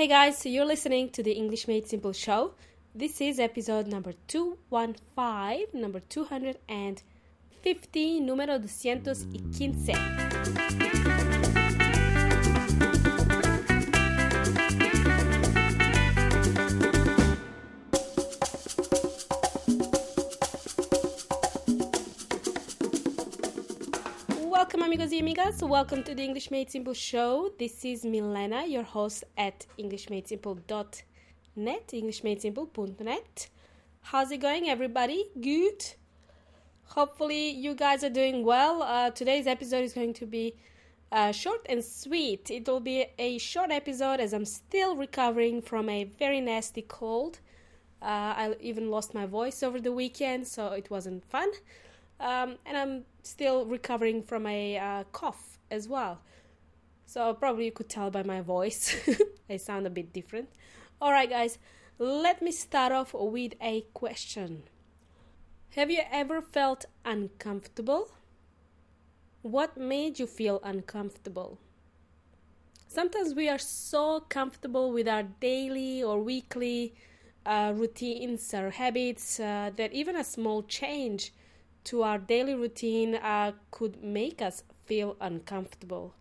Hey guys, so you're listening to the English Made Simple show. This is episode number 215, number 250, número 215. Welcome, amigos y amigas. Welcome to the English Made Simple show. This is Milena, your host at EnglishMadeSimple.net, EnglishMadeSimple.net. How's it going, everybody? Good? Hopefully, you guys are doing well. Uh, today's episode is going to be uh, short and sweet. It will be a short episode as I'm still recovering from a very nasty cold. Uh, I even lost my voice over the weekend, so it wasn't fun. Um, and I'm still recovering from a uh, cough as well. So probably you could tell by my voice, I sound a bit different. All right, guys, let me start off with a question. Have you ever felt uncomfortable? What made you feel uncomfortable? Sometimes we are so comfortable with our daily or weekly uh, routines or habits uh, that even a small change to our daily routine uh, could make us feel uncomfortable.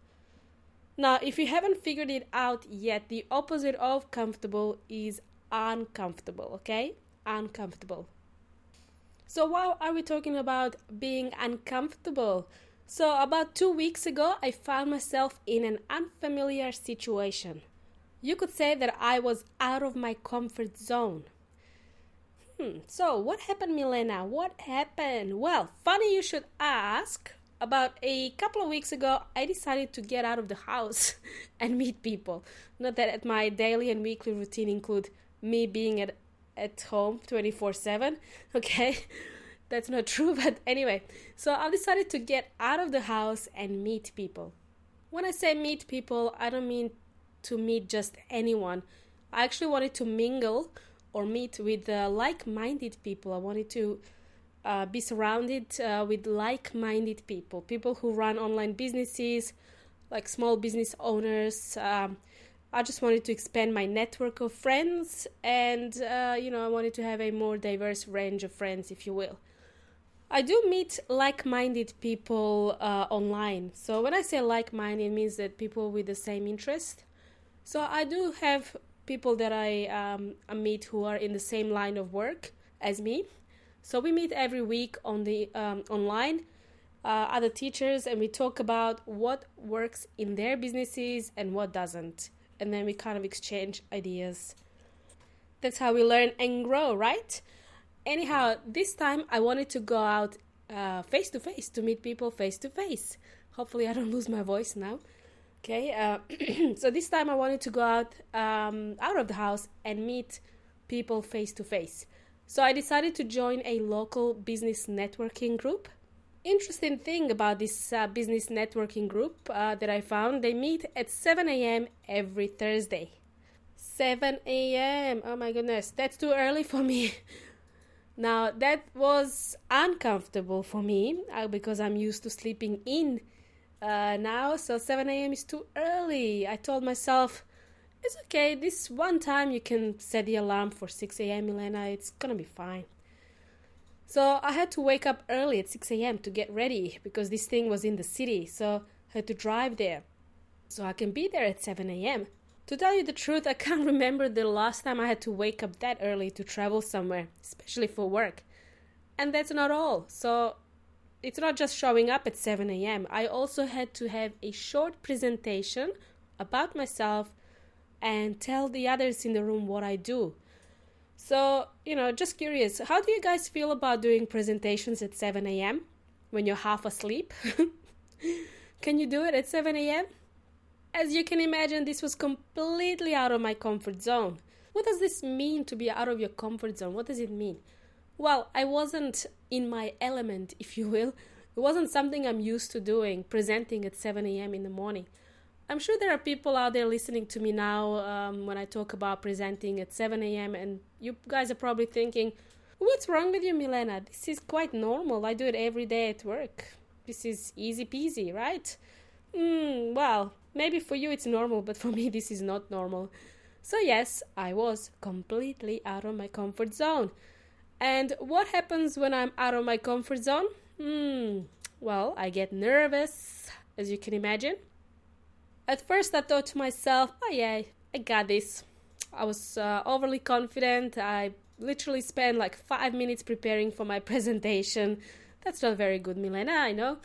Now, if you haven't figured it out yet, the opposite of comfortable is uncomfortable, okay? Uncomfortable. So, why are we talking about being uncomfortable? So, about two weeks ago, I found myself in an unfamiliar situation. You could say that I was out of my comfort zone. Hmm, so what happened, Milena? What happened? Well, funny you should ask. About a couple of weeks ago, I decided to get out of the house and meet people. Not that at my daily and weekly routine include me being at, at home 24 7, okay? That's not true, but anyway. So I decided to get out of the house and meet people. When I say meet people, I don't mean to meet just anyone. I actually wanted to mingle or meet with uh, like-minded people. I wanted to uh, be surrounded uh, with like-minded people, people who run online businesses, like small business owners. Um, I just wanted to expand my network of friends, and uh, you know, I wanted to have a more diverse range of friends, if you will. I do meet like-minded people uh, online. So when I say like-minded, it means that people with the same interest. So I do have people that I, um, I meet who are in the same line of work as me. So we meet every week on the um, online, uh, other teachers, and we talk about what works in their businesses and what doesn't, and then we kind of exchange ideas. That's how we learn and grow, right? Anyhow, this time I wanted to go out face to face to meet people face to face. Hopefully, I don't lose my voice now. Okay, uh, so this time I wanted to go out um, out of the house and meet people face to face. So I decided to join a local business networking group. Interesting thing about this uh, business networking group uh, that I found, they meet at 7 a.m. every Thursday. 7 a.m. Oh my goodness, that's too early for me. now that was uncomfortable for me uh, because I'm used to sleeping in uh, now, so 7 a.m. is too early. I told myself, it's okay, this one time you can set the alarm for 6 a.m., Milena, it's gonna be fine. So I had to wake up early at 6 a.m. to get ready because this thing was in the city, so I had to drive there. So I can be there at 7 a.m. To tell you the truth, I can't remember the last time I had to wake up that early to travel somewhere, especially for work. And that's not all. So it's not just showing up at 7 a.m. I also had to have a short presentation about myself and tell the others in the room what I do. So, you know, just curious, how do you guys feel about doing presentations at 7 a.m. when you're half asleep? can you do it at 7 a.m.? As you can imagine, this was completely out of my comfort zone. What does this mean to be out of your comfort zone? What does it mean? Well, I wasn't in my element, if you will. It wasn't something I'm used to doing, presenting at 7 a.m. in the morning. I'm sure there are people out there listening to me now um, when I talk about presenting at 7 a.m., and you guys are probably thinking, What's wrong with you, Milena? This is quite normal. I do it every day at work. This is easy peasy, right? Mm, well, maybe for you it's normal, but for me this is not normal. So, yes, I was completely out of my comfort zone. And what happens when I'm out of my comfort zone? Hmm, well, I get nervous, as you can imagine. At first, I thought to myself, oh, yeah, I got this. I was uh, overly confident. I literally spent like five minutes preparing for my presentation. That's not very good, Milena, I know.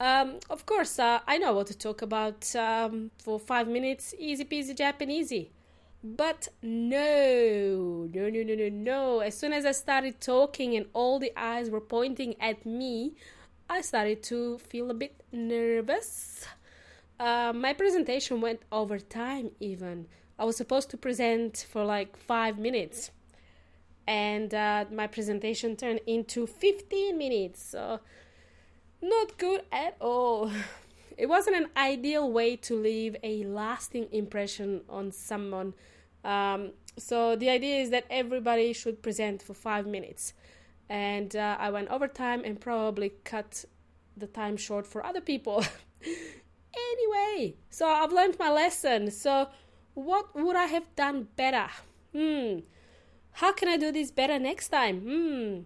Um, of course, uh, I know what to talk about um, for five minutes, easy peasy Japanese. But no, no, no, no, no, no. As soon as I started talking and all the eyes were pointing at me, I started to feel a bit nervous. Uh, my presentation went over time, even. I was supposed to present for like five minutes, and uh, my presentation turned into 15 minutes. So, not good at all. It wasn't an ideal way to leave a lasting impression on someone. Um, so, the idea is that everybody should present for five minutes. And uh, I went over time and probably cut the time short for other people. anyway, so I've learned my lesson. So, what would I have done better? Hmm. How can I do this better next time? Hmm.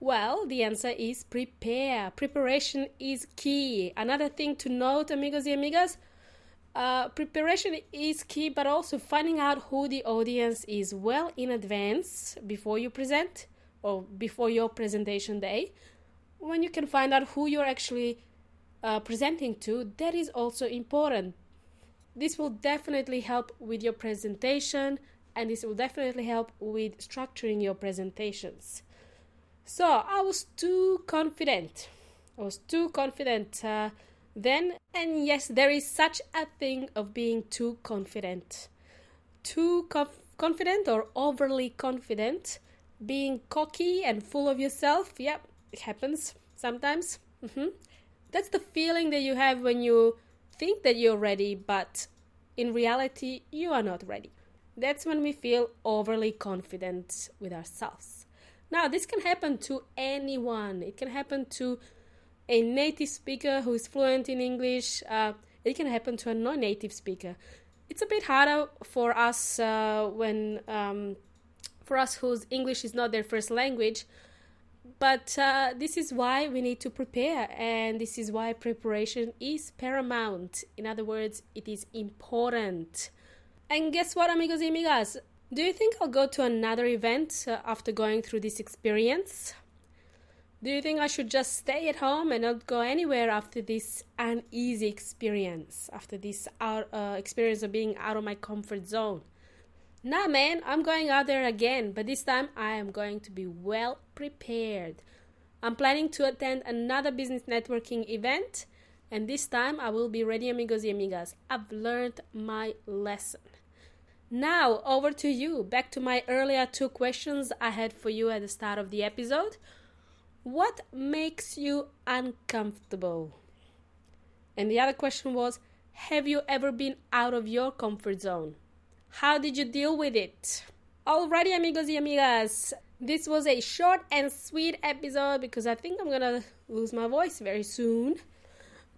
Well, the answer is prepare. Preparation is key. Another thing to note, amigos y amigas, uh, preparation is key, but also finding out who the audience is well in advance before you present or before your presentation day. When you can find out who you're actually uh, presenting to, that is also important. This will definitely help with your presentation and this will definitely help with structuring your presentations. So I was too confident. I was too confident uh, then, and yes, there is such a thing of being too confident. Too conf- confident or overly confident, being cocky and full of yourself. Yep, it happens sometimes. Mm-hmm. That's the feeling that you have when you think that you're ready, but in reality, you are not ready. That's when we feel overly confident with ourselves. Now, this can happen to anyone. It can happen to a native speaker who is fluent in English. Uh, it can happen to a non native speaker. It's a bit harder for us uh, when, um, for us whose English is not their first language, but uh, this is why we need to prepare, and this is why preparation is paramount. In other words, it is important. And guess what, amigos y amigas? Do you think I'll go to another event uh, after going through this experience? Do you think I should just stay at home and not go anywhere after this uneasy experience, after this out, uh, experience of being out of my comfort zone? Nah, man, I'm going out there again, but this time I am going to be well prepared. I'm planning to attend another business networking event, and this time I will be ready, amigos y amigas. I've learned my lesson. Now, over to you. Back to my earlier two questions I had for you at the start of the episode. What makes you uncomfortable? And the other question was Have you ever been out of your comfort zone? How did you deal with it? Alrighty, amigos y amigas. This was a short and sweet episode because I think I'm gonna lose my voice very soon.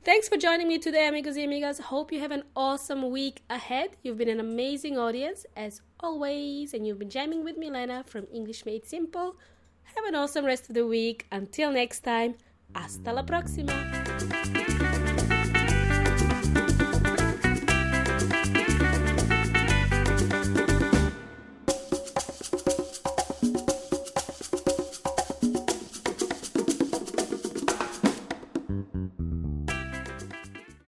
Thanks for joining me today, amigos y amigas. Hope you have an awesome week ahead. You've been an amazing audience, as always, and you've been jamming with Milena from English Made Simple. Have an awesome rest of the week. Until next time, hasta la próxima.